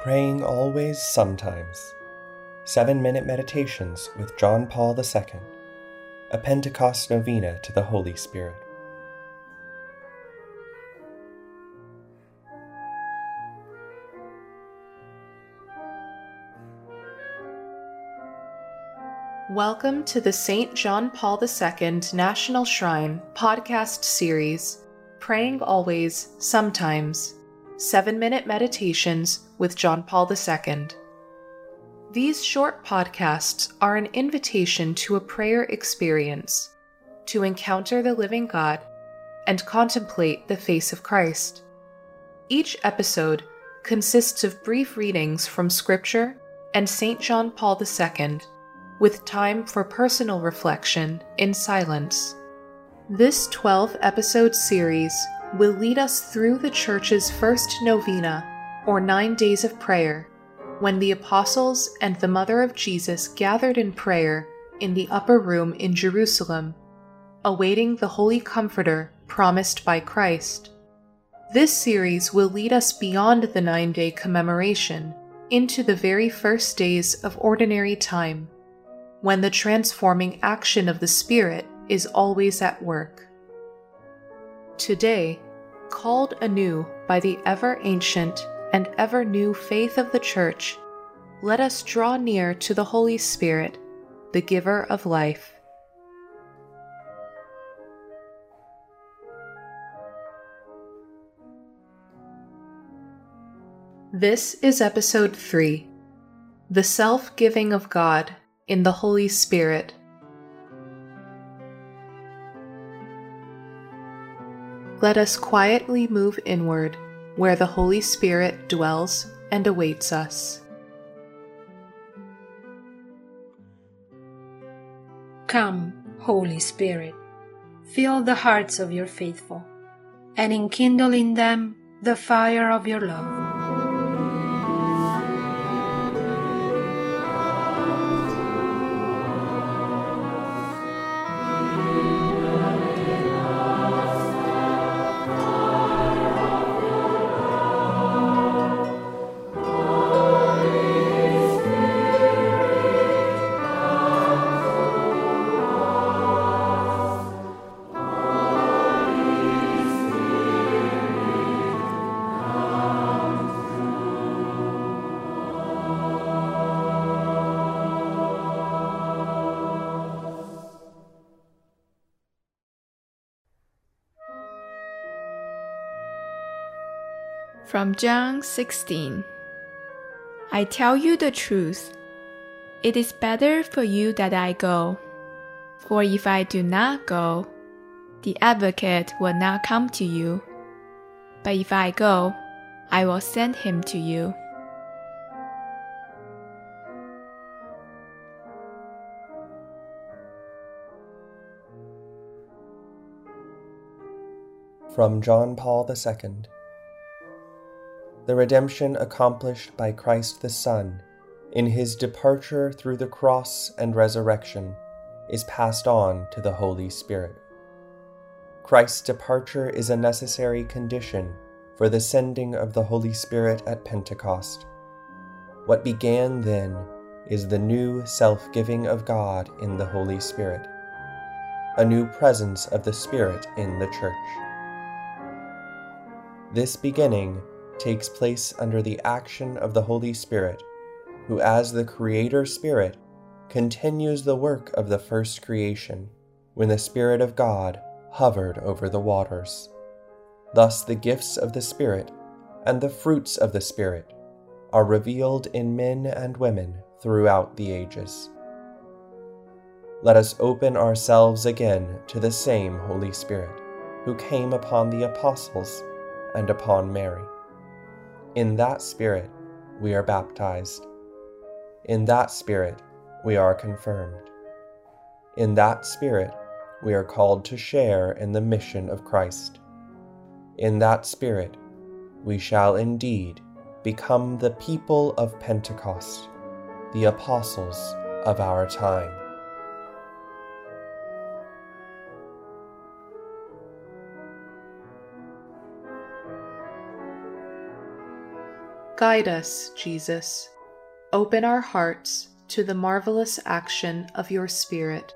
Praying Always Sometimes. Seven Minute Meditations with John Paul II. A Pentecost Novena to the Holy Spirit. Welcome to the St. John Paul II National Shrine podcast series, Praying Always, Sometimes Seven Minute Meditations with John Paul II. These short podcasts are an invitation to a prayer experience, to encounter the living God, and contemplate the face of Christ. Each episode consists of brief readings from Scripture and St. John Paul II, with time for personal reflection in silence. This 12 episode series will lead us through the Church's first novena, or nine days of prayer, when the apostles and the Mother of Jesus gathered in prayer in the upper room in Jerusalem, awaiting the Holy Comforter promised by Christ. This series will lead us beyond the nine day commemoration into the very first days of ordinary time, when the transforming action of the Spirit is always at work. Today, called anew by the ever ancient and ever new faith of the Church, let us draw near to the Holy Spirit, the giver of life. This is episode 3 The Self Giving of God in the Holy Spirit. let us quietly move inward, where the Holy Spirit dwells and awaits us. Come, Holy Spirit, fill the hearts of your faithful, and enkindle in them the fire of your love. From John 16 I tell you the truth. It is better for you that I go. For if I do not go, the advocate will not come to you. But if I go, I will send him to you. From John Paul II the redemption accomplished by Christ the Son in his departure through the cross and resurrection is passed on to the Holy Spirit. Christ's departure is a necessary condition for the sending of the Holy Spirit at Pentecost. What began then is the new self giving of God in the Holy Spirit, a new presence of the Spirit in the Church. This beginning takes place under the action of the Holy Spirit, who, as the Creator Spirit, continues the work of the first creation when the Spirit of God hovered over the waters. Thus, the gifts of the Spirit and the fruits of the Spirit are revealed in men and women throughout the ages. Let us open ourselves again to the same Holy Spirit who came upon the apostles and upon Mary. In that Spirit, we are baptized. In that Spirit, we are confirmed. In that Spirit, we are called to share in the mission of Christ. In that Spirit, we shall indeed become the people of Pentecost, the apostles of our time. Guide us, Jesus. Open our hearts to the marvelous action of your Spirit.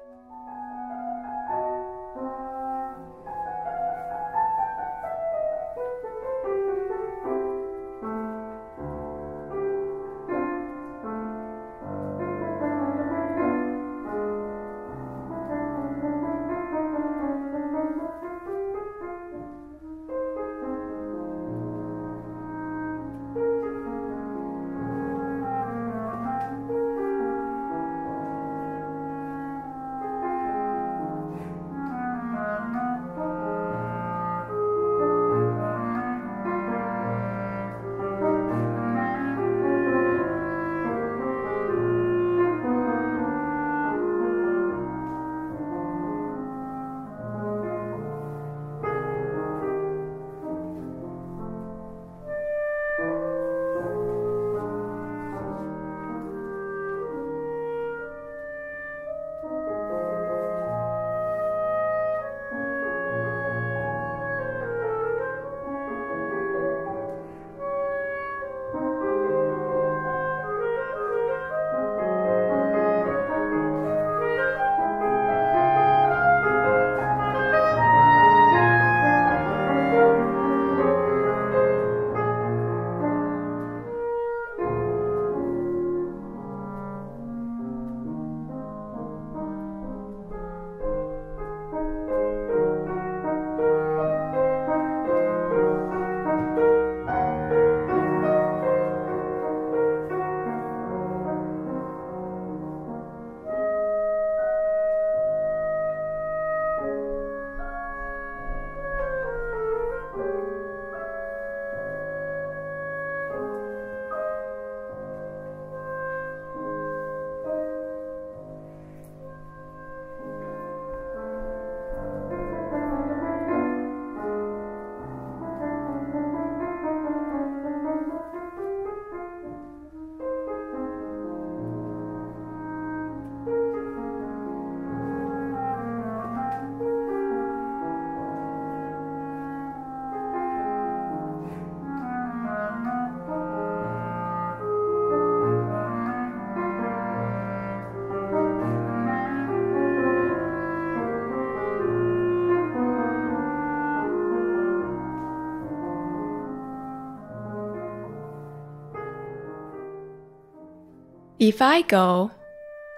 If I go,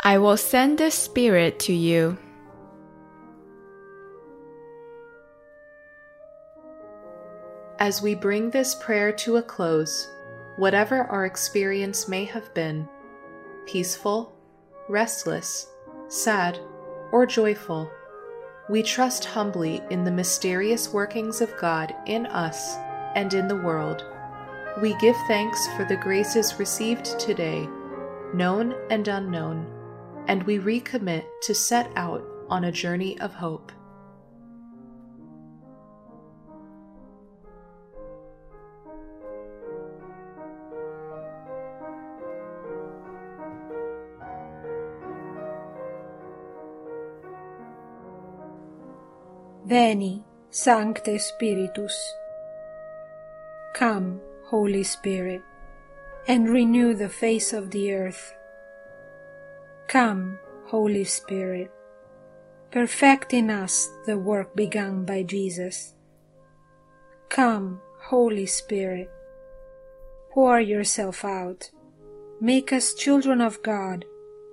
I will send the Spirit to you. As we bring this prayer to a close, whatever our experience may have been peaceful, restless, sad, or joyful we trust humbly in the mysterious workings of God in us and in the world. We give thanks for the graces received today known and unknown, and we recommit to set out on a journey of hope. Veni, Sancte Spiritus. Come, Holy Spirit and renew the face of the earth. Come, Holy Spirit, perfect in us the work begun by Jesus. Come, Holy Spirit, pour yourself out, make us children of God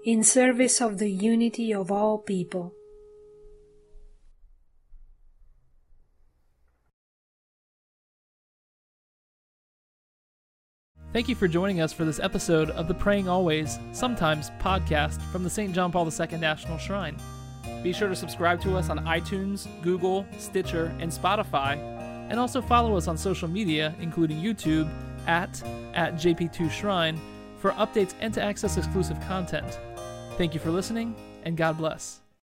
in service of the unity of all people. Thank you for joining us for this episode of the Praying Always, Sometimes podcast from the St. John Paul II National Shrine. Be sure to subscribe to us on iTunes, Google, Stitcher, and Spotify, and also follow us on social media, including YouTube at, at JP2Shrine, for updates and to access exclusive content. Thank you for listening, and God bless.